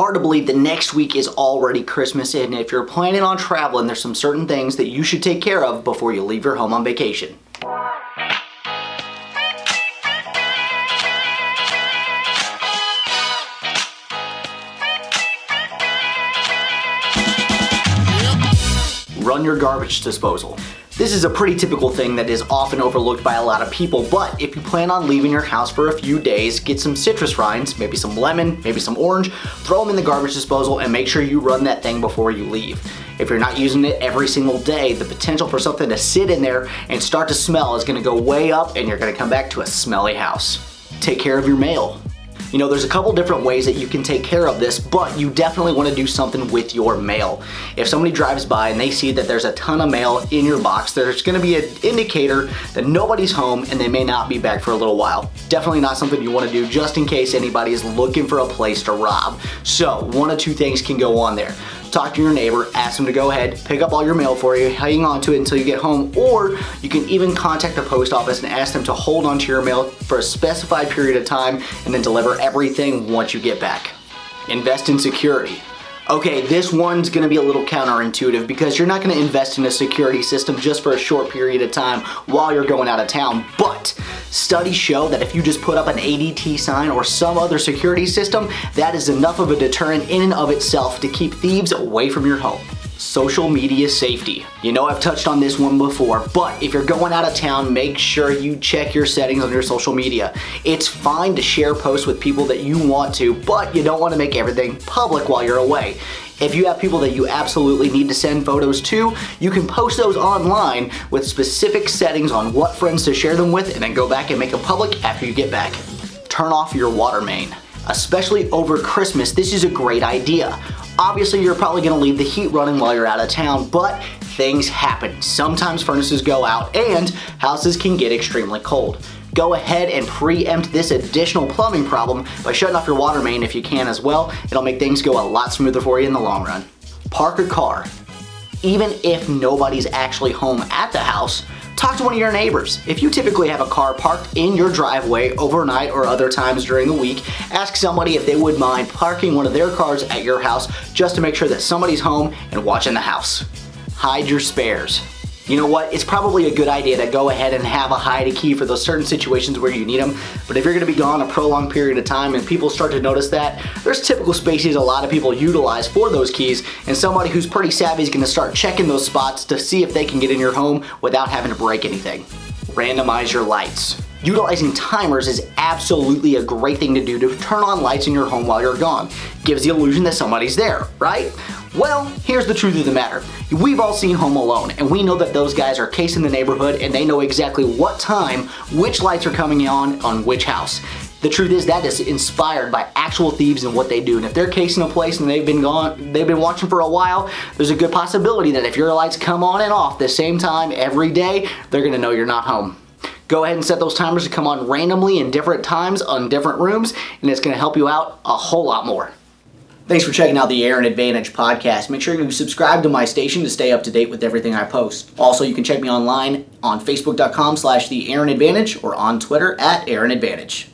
hard to believe that next week is already Christmas, and if you're planning on traveling, there's some certain things that you should take care of before you leave your home on vacation. Run your garbage disposal. This is a pretty typical thing that is often overlooked by a lot of people, but if you plan on leaving your house for a few days, get some citrus rinds, maybe some lemon, maybe some orange, throw them in the garbage disposal and make sure you run that thing before you leave. If you're not using it every single day, the potential for something to sit in there and start to smell is gonna go way up and you're gonna come back to a smelly house. Take care of your mail. You know, there's a couple different ways that you can take care of this, but you definitely want to do something with your mail. If somebody drives by and they see that there's a ton of mail in your box, there's going to be an indicator that nobody's home and they may not be back for a little while. Definitely not something you want to do just in case anybody is looking for a place to rob. So, one of two things can go on there talk to your neighbor, ask them to go ahead, pick up all your mail for you, hang on to it until you get home, or you can even contact the post office and ask them to hold on to your mail for a specified period of time and then deliver everything once you get back. Invest in security. Okay, this one's gonna be a little counterintuitive because you're not gonna invest in a security system just for a short period of time while you're going out of town, but studies show that if you just put up an ADT sign or some other security system, that is enough of a deterrent in and of itself to keep thieves away from your home social media safety. You know I've touched on this one before, but if you're going out of town, make sure you check your settings on your social media. It's fine to share posts with people that you want to, but you don't want to make everything public while you're away. If you have people that you absolutely need to send photos to, you can post those online with specific settings on what friends to share them with and then go back and make them public after you get back. Turn off your water main. Especially over Christmas, this is a great idea. Obviously, you're probably gonna leave the heat running while you're out of town, but things happen. Sometimes furnaces go out and houses can get extremely cold. Go ahead and preempt this additional plumbing problem by shutting off your water main if you can as well. It'll make things go a lot smoother for you in the long run. Park a car. Even if nobody's actually home at the house, Talk to one of your neighbors. If you typically have a car parked in your driveway overnight or other times during the week, ask somebody if they would mind parking one of their cars at your house just to make sure that somebody's home and watching the house. Hide your spares you know what, it's probably a good idea to go ahead and have a hide a key for those certain situations where you need them. But if you're gonna be gone a prolonged period of time and people start to notice that, there's typical spaces a lot of people utilize for those keys and somebody who's pretty savvy is gonna start checking those spots to see if they can get in your home without having to break anything. Randomize your lights. Utilizing timers is absolutely a great thing to do to turn on lights in your home while you're gone. Gives the illusion that somebody's there, right? Well, here's the truth of the matter. We've all seen Home Alone, and we know that those guys are casing the neighborhood and they know exactly what time which lights are coming on on which house. The truth is that is inspired by actual thieves and what they do. And if they're casing a place and they've been gone, they've been watching for a while, there's a good possibility that if your lights come on and off the same time every day, they're gonna know you're not home. Go ahead and set those timers to come on randomly in different times on different rooms, and it's gonna help you out a whole lot more. Thanks for checking out the Aaron Advantage podcast. Make sure you subscribe to my station to stay up to date with everything I post. Also, you can check me online on facebook.com slash the Aaron Advantage or on Twitter at Aaron Advantage.